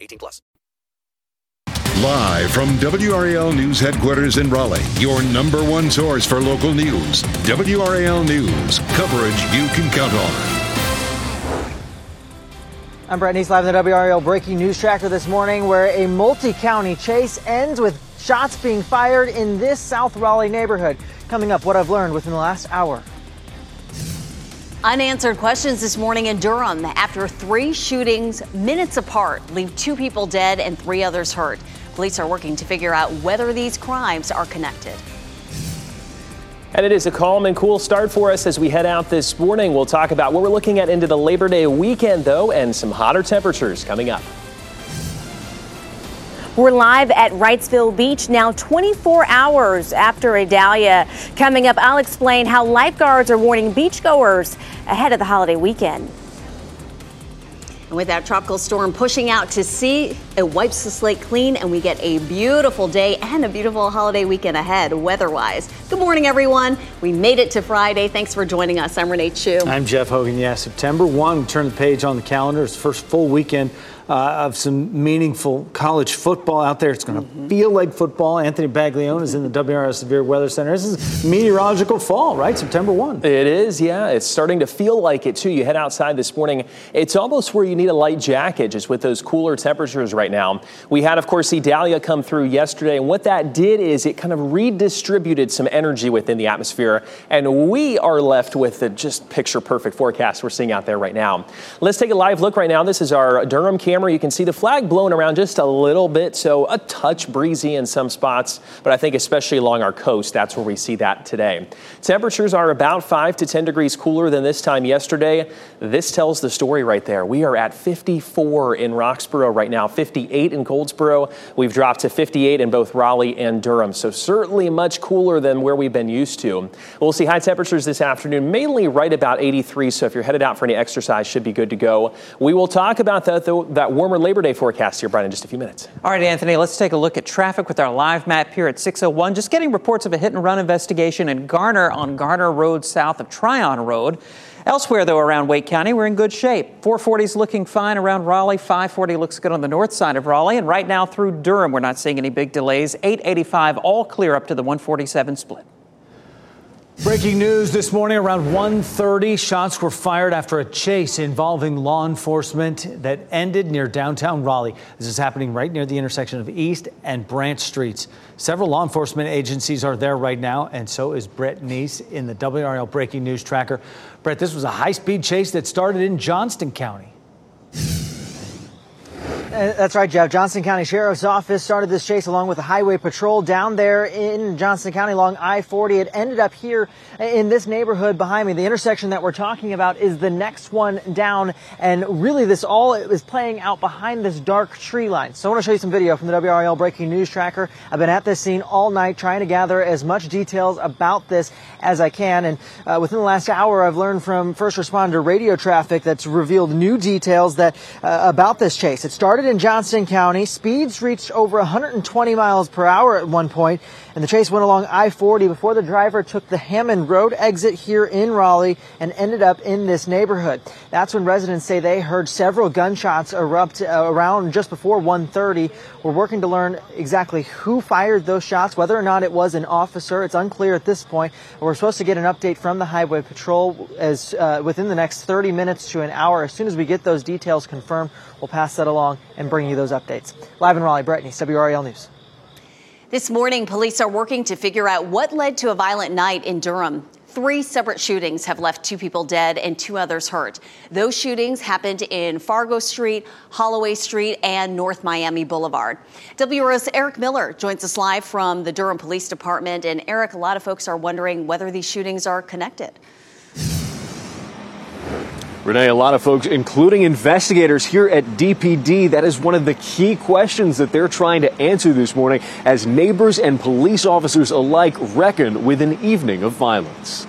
18 plus. Live from WRAL News headquarters in Raleigh, your number one source for local news. WRAL News. Coverage you can count on. I'm Brett Neese, live in the WRAL breaking news tracker this morning, where a multi-county chase ends with shots being fired in this South Raleigh neighborhood. Coming up, what I've learned within the last hour. Unanswered questions this morning in Durham after three shootings minutes apart leave two people dead and three others hurt. Police are working to figure out whether these crimes are connected. And it is a calm and cool start for us as we head out this morning. We'll talk about what we're looking at into the Labor Day weekend, though, and some hotter temperatures coming up. We're live at Wrightsville Beach now 24 hours after Idalia. Coming up, I'll explain how lifeguards are warning beachgoers ahead of the holiday weekend. And with that tropical storm pushing out to sea, it wipes the slate clean and we get a beautiful day and a beautiful holiday weekend ahead weather-wise. Good morning, everyone. We made it to Friday. Thanks for joining us. I'm Renee Chun. I'm Jeff Hogan. Yeah, September 1, turn the page on the calendar. It's the first full weekend uh, of some meaningful college football out there. It's going to mm-hmm. feel like football. Anthony Baglione is in the WRAL Severe Weather Center. This is meteorological fall, right? September 1. It is, yeah. It's starting to feel like it, too. You head outside this morning, it's almost where you need a light jacket just with those cooler temperatures right now. We had, of course, Idalia come through yesterday, and what that did is it kind of redistributed some energy within the atmosphere, and we are left with the just picture perfect forecast we're seeing out there right now. Let's take a live look right now. This is our Durham camera camera, you can see the flag blowing around just a little bit, so a touch breezy in some spots, but I think especially along our coast, that's where we see that today. Temperatures are about 5 to 10 degrees cooler than this time yesterday. This tells the story right there. We are at 54 in Roxboro right now, 58 in Goldsboro. We've dropped to 58 in both Raleigh and Durham, so certainly much cooler than where we've been used to. We'll see high temperatures this afternoon, mainly right about 83, so if you're headed out for any exercise, should be good to go. We will talk about that, though, that warmer Labor Day forecast here, Brian, in just a few minutes. All right, Anthony, let's take a look at traffic with our live map here at 601. Just getting reports of a hit and run investigation in Garner on Garner Road south of Tryon Road. Elsewhere, though, around Wake County, we're in good shape. 440 is looking fine around Raleigh. 540 looks good on the north side of Raleigh. And right now through Durham, we're not seeing any big delays. 885 all clear up to the 147 split. Breaking news this morning around 1:30 shots were fired after a chase involving law enforcement that ended near downtown Raleigh. This is happening right near the intersection of East and Branch Streets. Several law enforcement agencies are there right now and so is Brett Neese in the WRAL Breaking News Tracker. Brett, this was a high-speed chase that started in Johnston County. Uh, that's right, Jeff. Johnston County Sheriff's Office started this chase along with the Highway Patrol down there in Johnston County along I-40. It ended up here in this neighborhood behind me. The intersection that we're talking about is the next one down. And really this all is playing out behind this dark tree line. So I want to show you some video from the WRAL Breaking News Tracker. I've been at this scene all night trying to gather as much details about this as I can. And uh, within the last hour, I've learned from first responder radio traffic that's revealed new details that uh, about this chase. It started started in Johnston County. Speeds reached over 120 miles per hour at one point, and the chase went along I-40 before the driver took the Hammond Road exit here in Raleigh and ended up in this neighborhood. That's when residents say they heard several gunshots erupt uh, around just before 1:30. We're working to learn exactly who fired those shots, whether or not it was an officer. It's unclear at this point. We're supposed to get an update from the Highway Patrol as uh, within the next 30 minutes to an hour. As soon as we get those details confirmed, we'll pass that along and bring you those updates. Live in Raleigh, Brett Neese, WRAL News. This morning, police are working to figure out what led to a violent night in Durham. Three separate shootings have left two people dead and two others hurt. Those shootings happened in Fargo Street, Holloway Street, and North Miami Boulevard. WRAL's Eric Miller joins us live from the Durham Police Department. And Eric, a lot of folks are wondering whether these shootings are connected. Renee, a lot of folks, including investigators here at DPD, that is one of the key questions that they're trying to answer this morning as neighbors and police officers alike reckon with an evening of violence.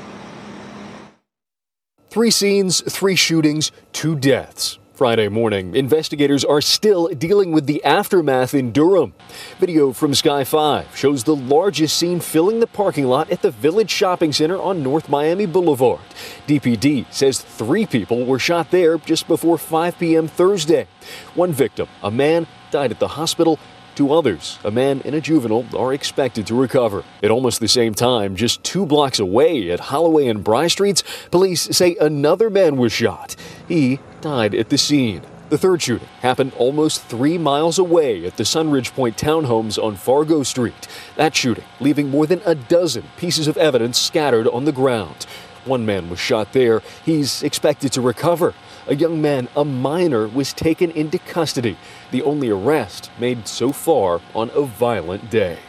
Three scenes, three shootings, two deaths. Friday morning, investigators are still dealing with the aftermath in Durham. Video from Sky 5 shows the largest scene filling the parking lot at the Village Shopping Center on North Miami Boulevard. DPD says three people were shot there just before 5 p.m. Thursday. One victim, a man, died at the hospital. Two others, a man and a juvenile, are expected to recover. At almost the same time, just two blocks away at Holloway and Bry Streets, police say another man was shot. He died at the scene. The third shooting happened almost three miles away at the Sunridge Point townhomes on Fargo Street. That shooting leaving more than a dozen pieces of evidence scattered on the ground. One man was shot there. He's expected to recover. A young man, a minor, was taken into custody, the only arrest made so far on a violent day.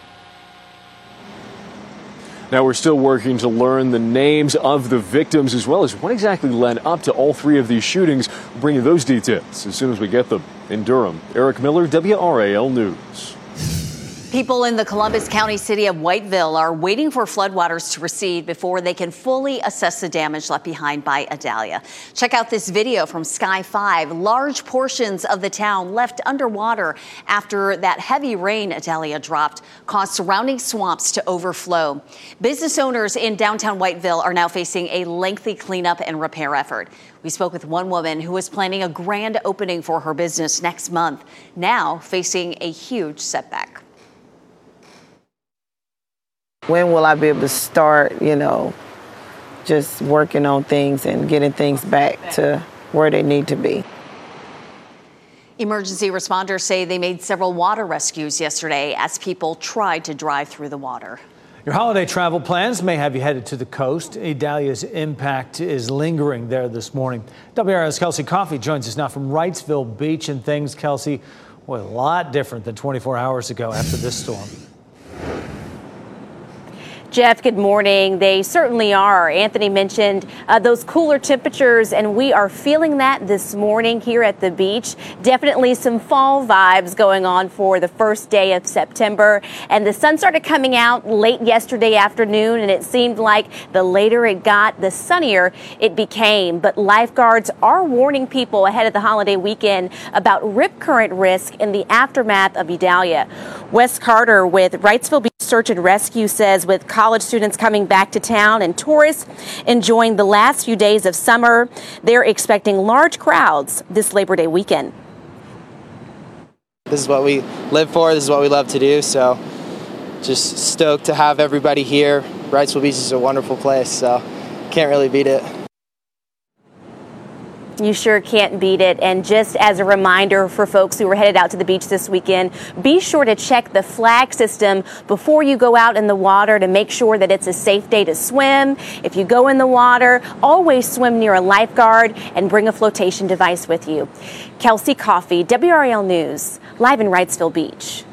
Now, we're still working to learn the names of the victims as well as what exactly led up to all three of these shootings. We'll bring you those details as soon as we get them. In Durham, Eric Miller, WRAL News. People in the Columbus County city of Whiteville are waiting for floodwaters to recede before they can fully assess the damage left behind by Idalia. Check out this video from Sky 5. Large portions of the town left underwater after that heavy rain Idalia dropped caused surrounding swamps to overflow. Business owners in downtown Whiteville are now facing a lengthy cleanup and repair effort. We spoke with one woman who was planning a grand opening for her business next month, now facing a huge setback when will I be able to start, you know, just working on things and getting things back to where they need to be. Emergency responders say they made several water rescues yesterday as people tried to drive through the water. Your holiday travel plans may have you headed to the coast. Idalia's impact is lingering there this morning. WRAL's Kelsey Coffey joins us now from Wrightsville Beach and things, Kelsey, well, a lot different than 24 hours ago after this storm. Jeff, good morning. They certainly are. Anthony mentioned uh, those cooler temperatures, and we are feeling that this morning here at the beach. Definitely some fall vibes going on for the first day of September. And the sun started coming out late yesterday afternoon, and it seemed like the later it got, the sunnier it became. But lifeguards are warning people ahead of the holiday weekend about rip current risk in the aftermath of Idalia. Wes Carter with Wrightsville Search and Rescue says with college students coming back to town and tourists enjoying the last few days of summer. They're expecting large crowds this Labor Day weekend. This is what we live for, this is what we love to do, so just stoked to have everybody here. Wrightsville Beach is a wonderful place, so can't really beat it. You sure can't beat it. And just as a reminder for folks who are headed out to the beach this weekend, be sure to check the flag system before you go out in the water to make sure that it's a safe day to swim. If you go in the water, always swim near a lifeguard and bring a flotation device with you. Kelsey Coffey, WRAL News, live in Wrightsville Beach.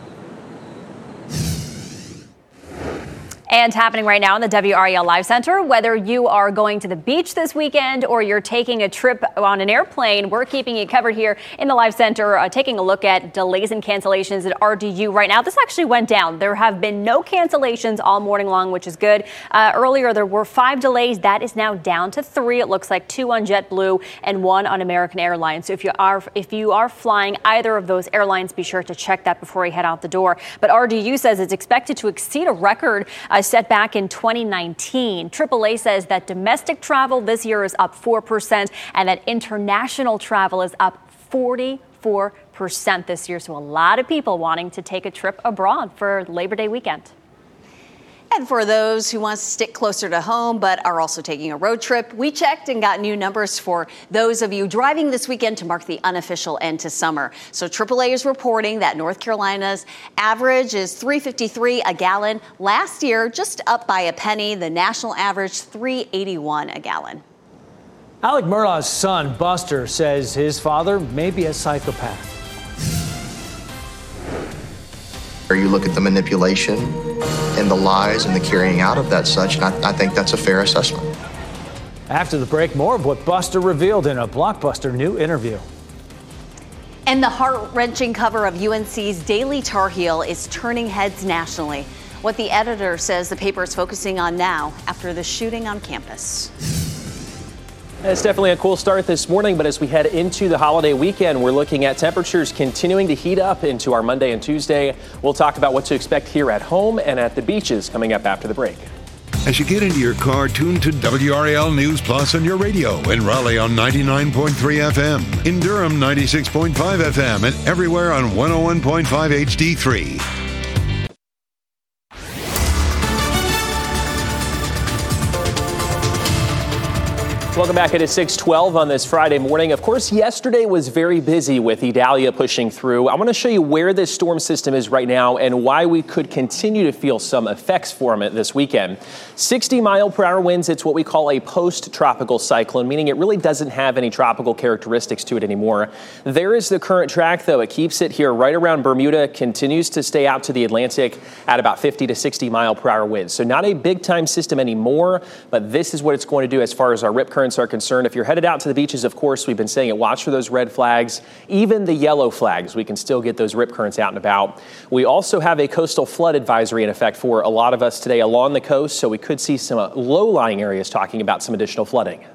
And happening right now in the WRAL Live Center, whether you are going to the beach this weekend or you're taking a trip on an airplane, we're keeping you covered here in the Live Center, uh, taking a look at delays and cancellations at RDU right now. This actually went down. There have been no cancellations all morning long, which is good. Uh, earlier, there were five delays. That is now down to three. It looks like two on JetBlue and one on American Airlines. So if you are if you are flying either of those airlines, be sure to check that before you head out the door. But RDU says it's expected to exceed a record uh, set back in 2019. AAA says that domestic travel this year is up 4% and that international travel is up 44% this year. So a lot of people wanting to take a trip abroad for Labor Day weekend. And for those who want to stick closer to home but are also taking a road trip, we checked and got new numbers for those of you driving this weekend to mark the unofficial end to summer. So AAA is reporting that North Carolina's average is 353 a gallon. Last year, just up by a penny. The national average 381 a gallon. Alex Murdaugh's son, Buster, says his father may be a psychopath. You look at the manipulation and the lies and the carrying out of that such, and I, I think that's a fair assessment. After the break, more of what Buster revealed in a blockbuster new interview. And the heart wrenching cover of UNC's Daily Tar Heel is turning heads nationally. What the editor says the paper is focusing on now after the shooting on campus. It's definitely a cool start this morning, but as we head into the holiday weekend, we're looking at temperatures continuing to heat up into our Monday and Tuesday. We'll talk about what to expect here at home and at the beaches coming up after the break. As you get into your car, tune to WRAL News Plus on your radio in Raleigh on 99.3 FM, in Durham 96.5 FM, and everywhere on 101.5 HD3. Welcome back. It is 612 on this Friday morning. Of course, yesterday was very busy with Idalia pushing through. I want to show you where this storm system is right now and why we could continue to feel some effects from it this weekend. 60 mile per hour winds. It's what we call a post tropical cyclone, meaning it really doesn't have any tropical characteristics to it anymore. There is the current track, though. It keeps it here right around Bermuda, continues to stay out to the Atlantic at about 50 to 60 mile per hour winds. So, not a big time system anymore, but this is what it's going to do as far as our rip current currents are concerned. If you're headed out to the beaches, of course, we've been saying it, watch for those red flags, even the yellow flags. We can still get those rip currents out and about. We also have a coastal flood advisory in effect for a lot of us today along the coast, so we could see some low lying areas talking about some additional flooding.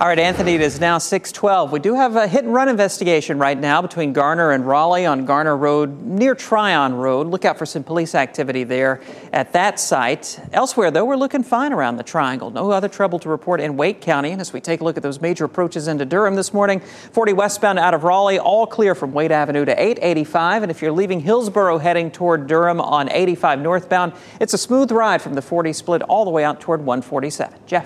All right, Anthony, it is now 612. We do have a hit and run investigation right now between Garner and Raleigh on Garner Road near Tryon Road. Look out for some police activity there at that site. Elsewhere, though, we're looking fine around the triangle. No other trouble to report in Wake County. And as we take a look at those major approaches into Durham this morning, 40 westbound out of Raleigh, all clear from Wade Avenue to 885. And if you're leaving Hillsborough heading toward Durham on 85 northbound, it's a smooth ride from the 40 split all the way out toward 147. Jeff.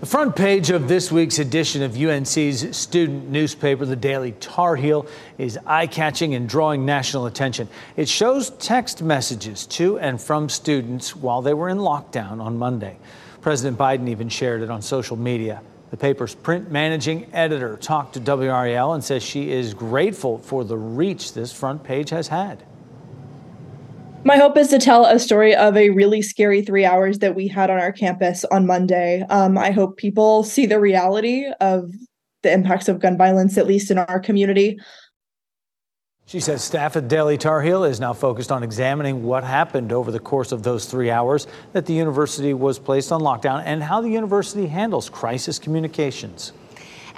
The front page of this week's edition of UNC's student newspaper, the Daily Tar Heel, is eye catching and drawing national attention. It shows text messages to and from students while they were in lockdown on Monday. President Biden even shared it on social media. The paper's print managing editor talked to WRAL and says she is grateful for the reach this front page has had. My hope is to tell a story of a really scary three hours that we had on our campus on Monday. Um, I hope people see the reality of the impacts of gun violence, at least in our community. She says staff at Daily Tar Heel is now focused on examining what happened over the course of those three hours that the university was placed on lockdown and how the university handles crisis communications.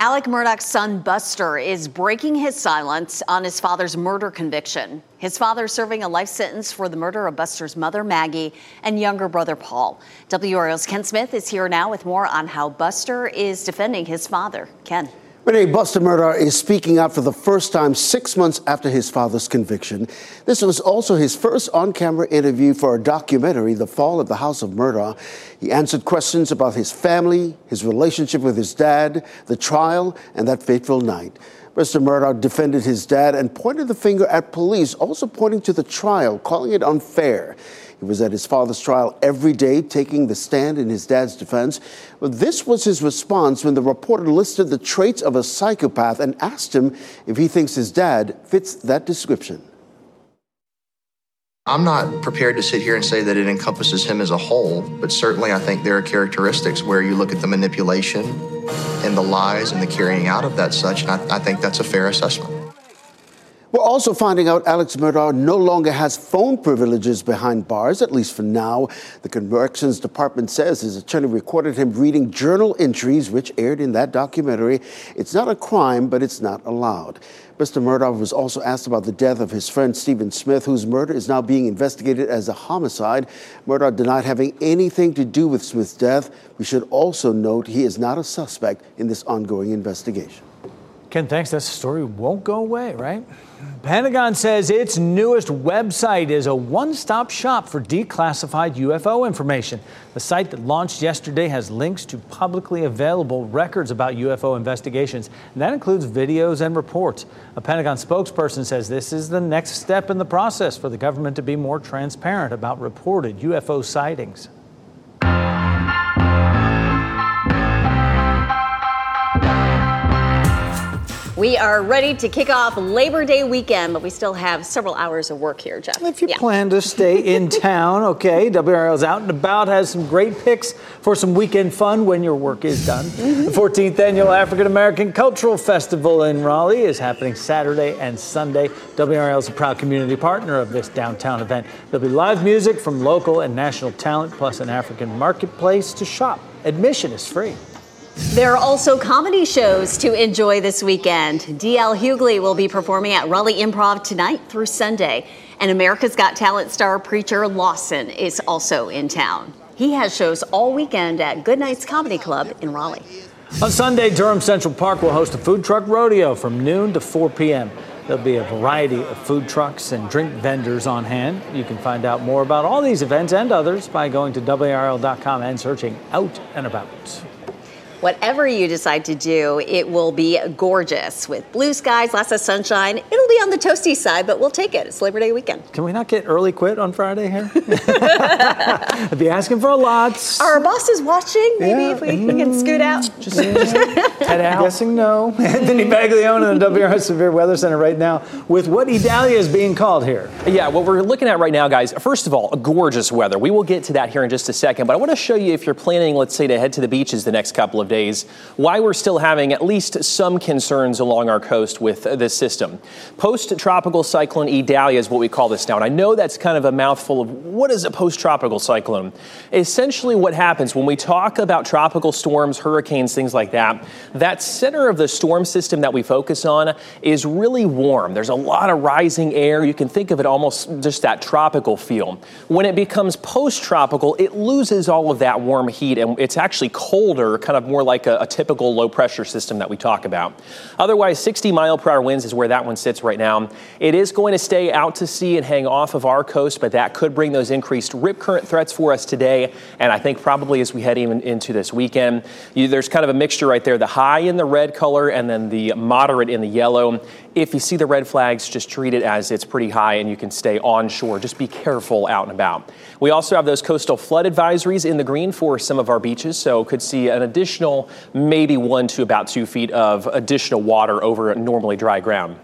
Alex Murdaugh's son, Buster, is breaking his silence on his father's murder conviction. His father serving a life sentence for the murder of Buster's mother, Maggie, and younger brother, Paul. WRAL's Ken Smith is here now with more on how Buster is defending his father. Ken. Renee Buster Murdaugh is speaking out for the first time six months after his father's conviction. This was also his first on camera interview for a documentary, The Fall of the House of Murdaugh. He answered questions about his family, his relationship with his dad, the trial, and that fateful night. Mr. Murdaugh defended his dad and pointed the finger at police, also pointing to the trial, calling it unfair. He was at his father's trial every day, taking the stand in his dad's defense. But this was his response when the reporter listed the traits of a psychopath and asked him if he thinks his dad fits that description. I'm not prepared to sit here and say that it encompasses him as a whole, but certainly I think there are characteristics where you look at the manipulation and the lies and the carrying out of that such, and I, I think that's a fair assessment. We're also finding out Alex Murdaugh no longer has phone privileges behind bars, at least for now. The Corrections Department says his attorney recorded him reading journal entries, which aired in that documentary. It's not a crime, but it's not allowed. Mr. Murdaugh was also asked about the death of his friend Stephen Smith, whose murder is now being investigated as a homicide. Murdaugh denied having anything to do with Smith's death. We should also note he is not a suspect in this ongoing investigation. Ken, thanks. That story won't go away, right? Pentagon says its newest website is a one stop shop for declassified UFO information. The site that launched yesterday has links to publicly available records about UFO investigations, and that includes videos and reports. A Pentagon spokesperson says this is the next step in the process for the government to be more transparent about reported UFO sightings. We are ready to kick off Labor Day weekend, but we still have several hours of work here, Jeff. If you yeah. plan to stay in town, okay, WRAL's out and about has some great picks for some weekend fun when your work is done. Mm-hmm. The 14th annual African American Cultural Festival in Raleigh is happening Saturday and Sunday. WRAL is a proud community partner of this downtown event. There'll be live music from local and national talent, plus an African marketplace to shop. Admission is free. There are also comedy shows to enjoy this weekend. DL Hughley will be performing at Raleigh Improv tonight through Sunday. And America's Got Talent star preacher Lawson is also in town. He has shows all weekend at Goodnights Comedy Club in Raleigh. On Sunday, Durham Central Park will host a food truck rodeo from noon to 4 p.m. There'll be a variety of food trucks and drink vendors on hand. You can find out more about all these events and others by going to WRAL.com and searching Out and About. Whatever you decide to do, it will be gorgeous with blue skies, lots of sunshine. It'll be on the toasty side, but we'll take it. It's Labor Day weekend. Can we not get early quit on Friday here? I'd be asking for a lot. Are our bosses watching? Maybe yeah. if we, we, can scoot out. Mm. Just, just head out. Guessing no. Anthony Baglione in the WRAL Severe Weather Center right now with what Idalia is being called here. Yeah, what we're looking at right now, guys, first of all, gorgeous weather. We will get to that here in just a second, but I want to show you if you're planning, let's say, to head to the beaches the next couple of days, why we're still having at least some concerns along our coast with this system. Post tropical cyclone Idalia is what we call this now. And I know that's kind of a mouthful of what is a post tropical cyclone? Essentially, what happens when we talk about tropical storms, hurricanes, things like that, that center of the storm system that we focus on is really warm. There's a lot of rising air. You can think of it almost just that tropical feel. When it becomes post tropical, it loses all of that warm heat and it's actually colder, kind of more like a, a typical low pressure system that we talk about. Otherwise, 60 mile per hour winds is where that one sits right now. It is going to stay out to sea and hang off of our coast, but that could bring those increased rip current threats for us today. And I think probably as we head even into this weekend, you, there's kind of a mixture right there the high in the red color and then the moderate in the yellow. If you see the red flags, just treat it as it's pretty high and you can stay on shore. Just be careful out and about. We also have those coastal flood advisories in the green for some of our beaches, so could see an additional maybe one to about two feet of additional water over normally dry ground.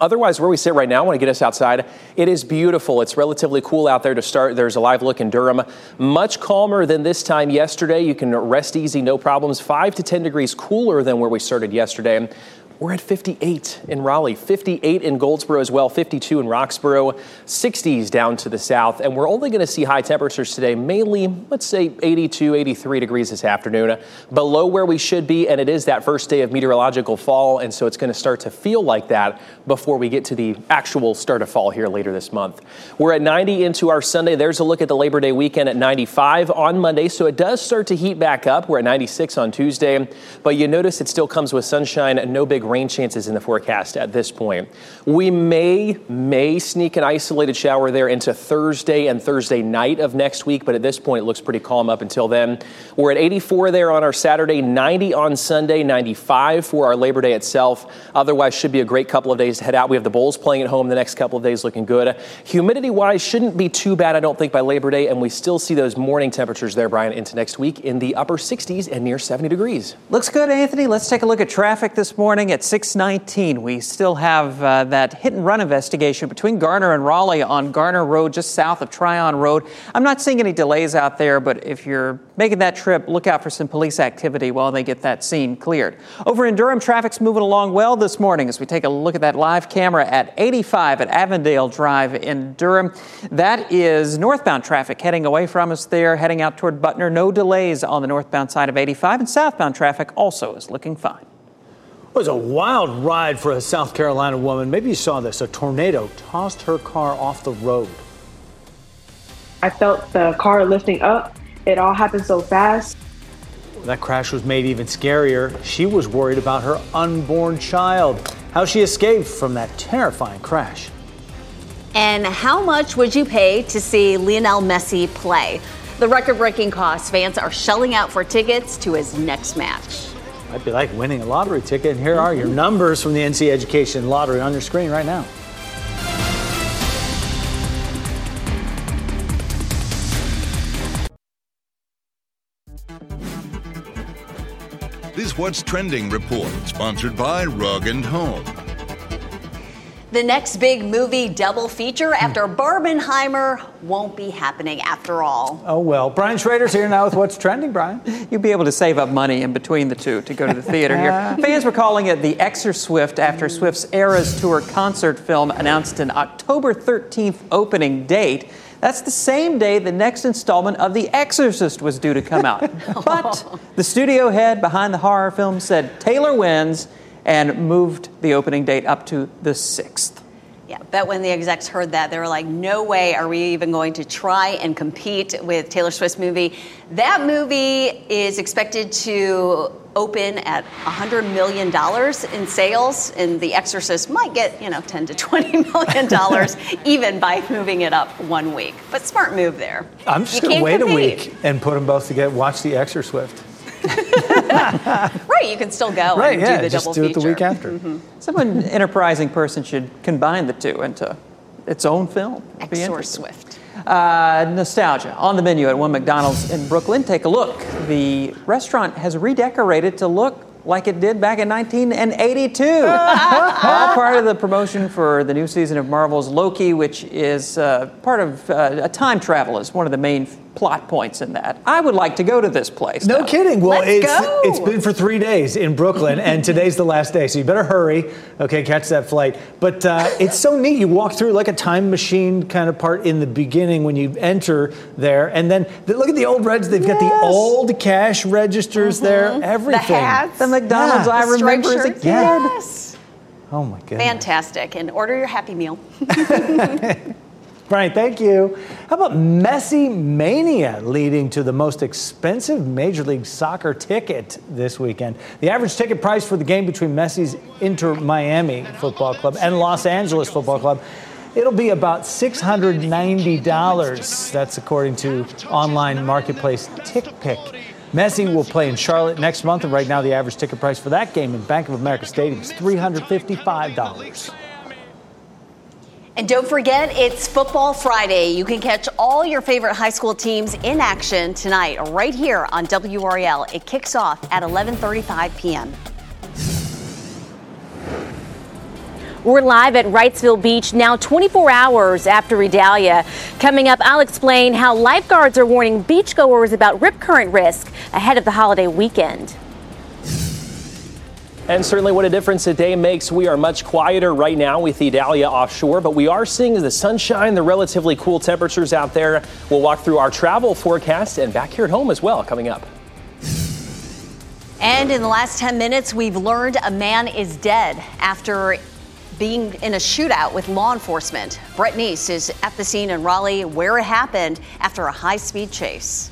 Otherwise, where we sit right now, I want to get us outside. It is beautiful. It's relatively cool out there to start. There's a live look in Durham. Much calmer than this time yesterday. You can rest easy, no problems. Five to 10 degrees cooler than where we started yesterday. We're at 58 in Raleigh, 58 in Goldsboro as well, 52 in Roxboro, 60s down to the south. And we're only going to see high temperatures today, mainly, let's say 82, 83 degrees this afternoon, below where we should be. And it is that first day of meteorological fall. And so it's going to start to feel like that before we get to the actual start of fall here later this month. We're at 90 into our Sunday. There's a look at the Labor Day weekend at 95 on Monday. So it does start to heat back up. We're at 96 on Tuesday. But you notice it still comes with sunshine, no big rain chances in the forecast at this point. We may may sneak an isolated shower there into Thursday and Thursday night of next week, but at this point it looks pretty calm up until then. We're at 84 there on our Saturday, 90 on Sunday, 95 for our Labor Day itself. Otherwise, should be a great couple of days to head out. We have the Bulls playing at home the next couple of days, looking good. Humidity wise, shouldn't be too bad, I don't think, by Labor Day, and we still see those morning temperatures there, Brian, into next week in the upper 60s and near 70 degrees. Looks good, Anthony. Let's take a look at traffic this morning at 619. We still have uh, that hit and run investigation between Garner and Raleigh on Garner Road, just south of Tryon Road. I'm not seeing any delays out there, but if you're making that trip, look out for some police activity while they get that scene cleared. Over in Durham, traffic's moving along well this morning as we take a look at that live camera at 85 at Avondale Drive in Durham. That is northbound traffic heading away from us there, heading out toward Butner. No delays on the northbound side of 85, and southbound traffic also is looking fine. It was a wild ride for a South Carolina woman. Maybe you saw this. A tornado tossed her car off the road. I felt the car lifting up. It all happened so fast. That crash was made even scarier. She was worried about her unborn child, how she escaped from that terrifying crash. And how much would you pay to see Lionel Messi play? The record breaking cost fans are shelling out for tickets to his next match. Might be like winning a lottery ticket. And here are your numbers from the NC Education Lottery on your screen right now. This What's Trending report, sponsored by Rug and Home. The next big movie double feature after Barbenheimer won't be happening after all. Oh, well. Brian Schrader's here now with what's trending, Brian. You'll be able to save up money in between the two to go to the theater here. Fans were calling it the Exor Swift after Swift's Eras Tour concert film announced an October 13th opening date. That's the same day the next installment of The Exorcist was due to come out. but the studio head behind the horror film said Taylor wins and moved the opening date up to the 6th. Yeah, bet when the execs heard that, they were like, no way are we even going to try and compete with Taylor Swift's movie. That movie is expected to open at $100 million in sales, and The Exorcist might get, you know, 10 to $20 million even by moving it up one week. But smart move there. I'm just You going to wait compete. a week and put them both together. Watch the Exor Swift. Right, you can still go Right, and yeah, do the just double do it the feature. week after. Mhm. Someone enterprising person should combine the two into its own film. Exor. Swift. Uh, nostalgia on the menu at one McDonald's in Brooklyn. Take a look. The restaurant has redecorated to look like it did back in 1982. All part of the promotion for the new season of Marvel's Loki, which is uh, part of uh, a time travel, is one of the main plot points in that. I would like to go to this place. No now. kidding. Well, Let's it's go. it's been for three days in Brooklyn, and today's the last day, so you better hurry. Okay, catch that flight. But uh, it's so neat. You walk through like a time machine kind of part in the beginning when you enter there, and then the, look at the old Reds. They've got the old cash registers there. Everything. The McDonald's I The striped remember as a shirts. kid. Yes. Oh my goodness. Fantastic. And order your Happy Meal. Brian, thank you. How about Messi Mania leading to the most expensive Major League Soccer ticket this weekend? The average ticket price for the game between Messi's Inter Miami Football Club and Los Angeles Football Club. It'll be about $690. That's according to online marketplace TickPick. Messi will play in Charlotte next month, and right now the average ticket price for that game in Bank of America Stadium is $355. And don't forget, it's Football Friday. You can catch all your favorite high school teams in action tonight, right here on WRAL. It kicks off at 11:35 p.m. We're live at Wrightsville Beach now 24 hours after Idalia. Coming up, I'll explain how lifeguards are warning beachgoers about rip current risk ahead of the holiday weekend. And certainly what a difference a day makes. We are much quieter right now with Idalia offshore, but we are seeing the sunshine, the relatively cool temperatures out there. We'll walk through our travel forecast and back here at home as well coming up. And in the last 10 minutes, we've learned a man is dead after being in a shootout with law enforcement. Brett Neese is at the scene in Raleigh where it happened after a high speed chase.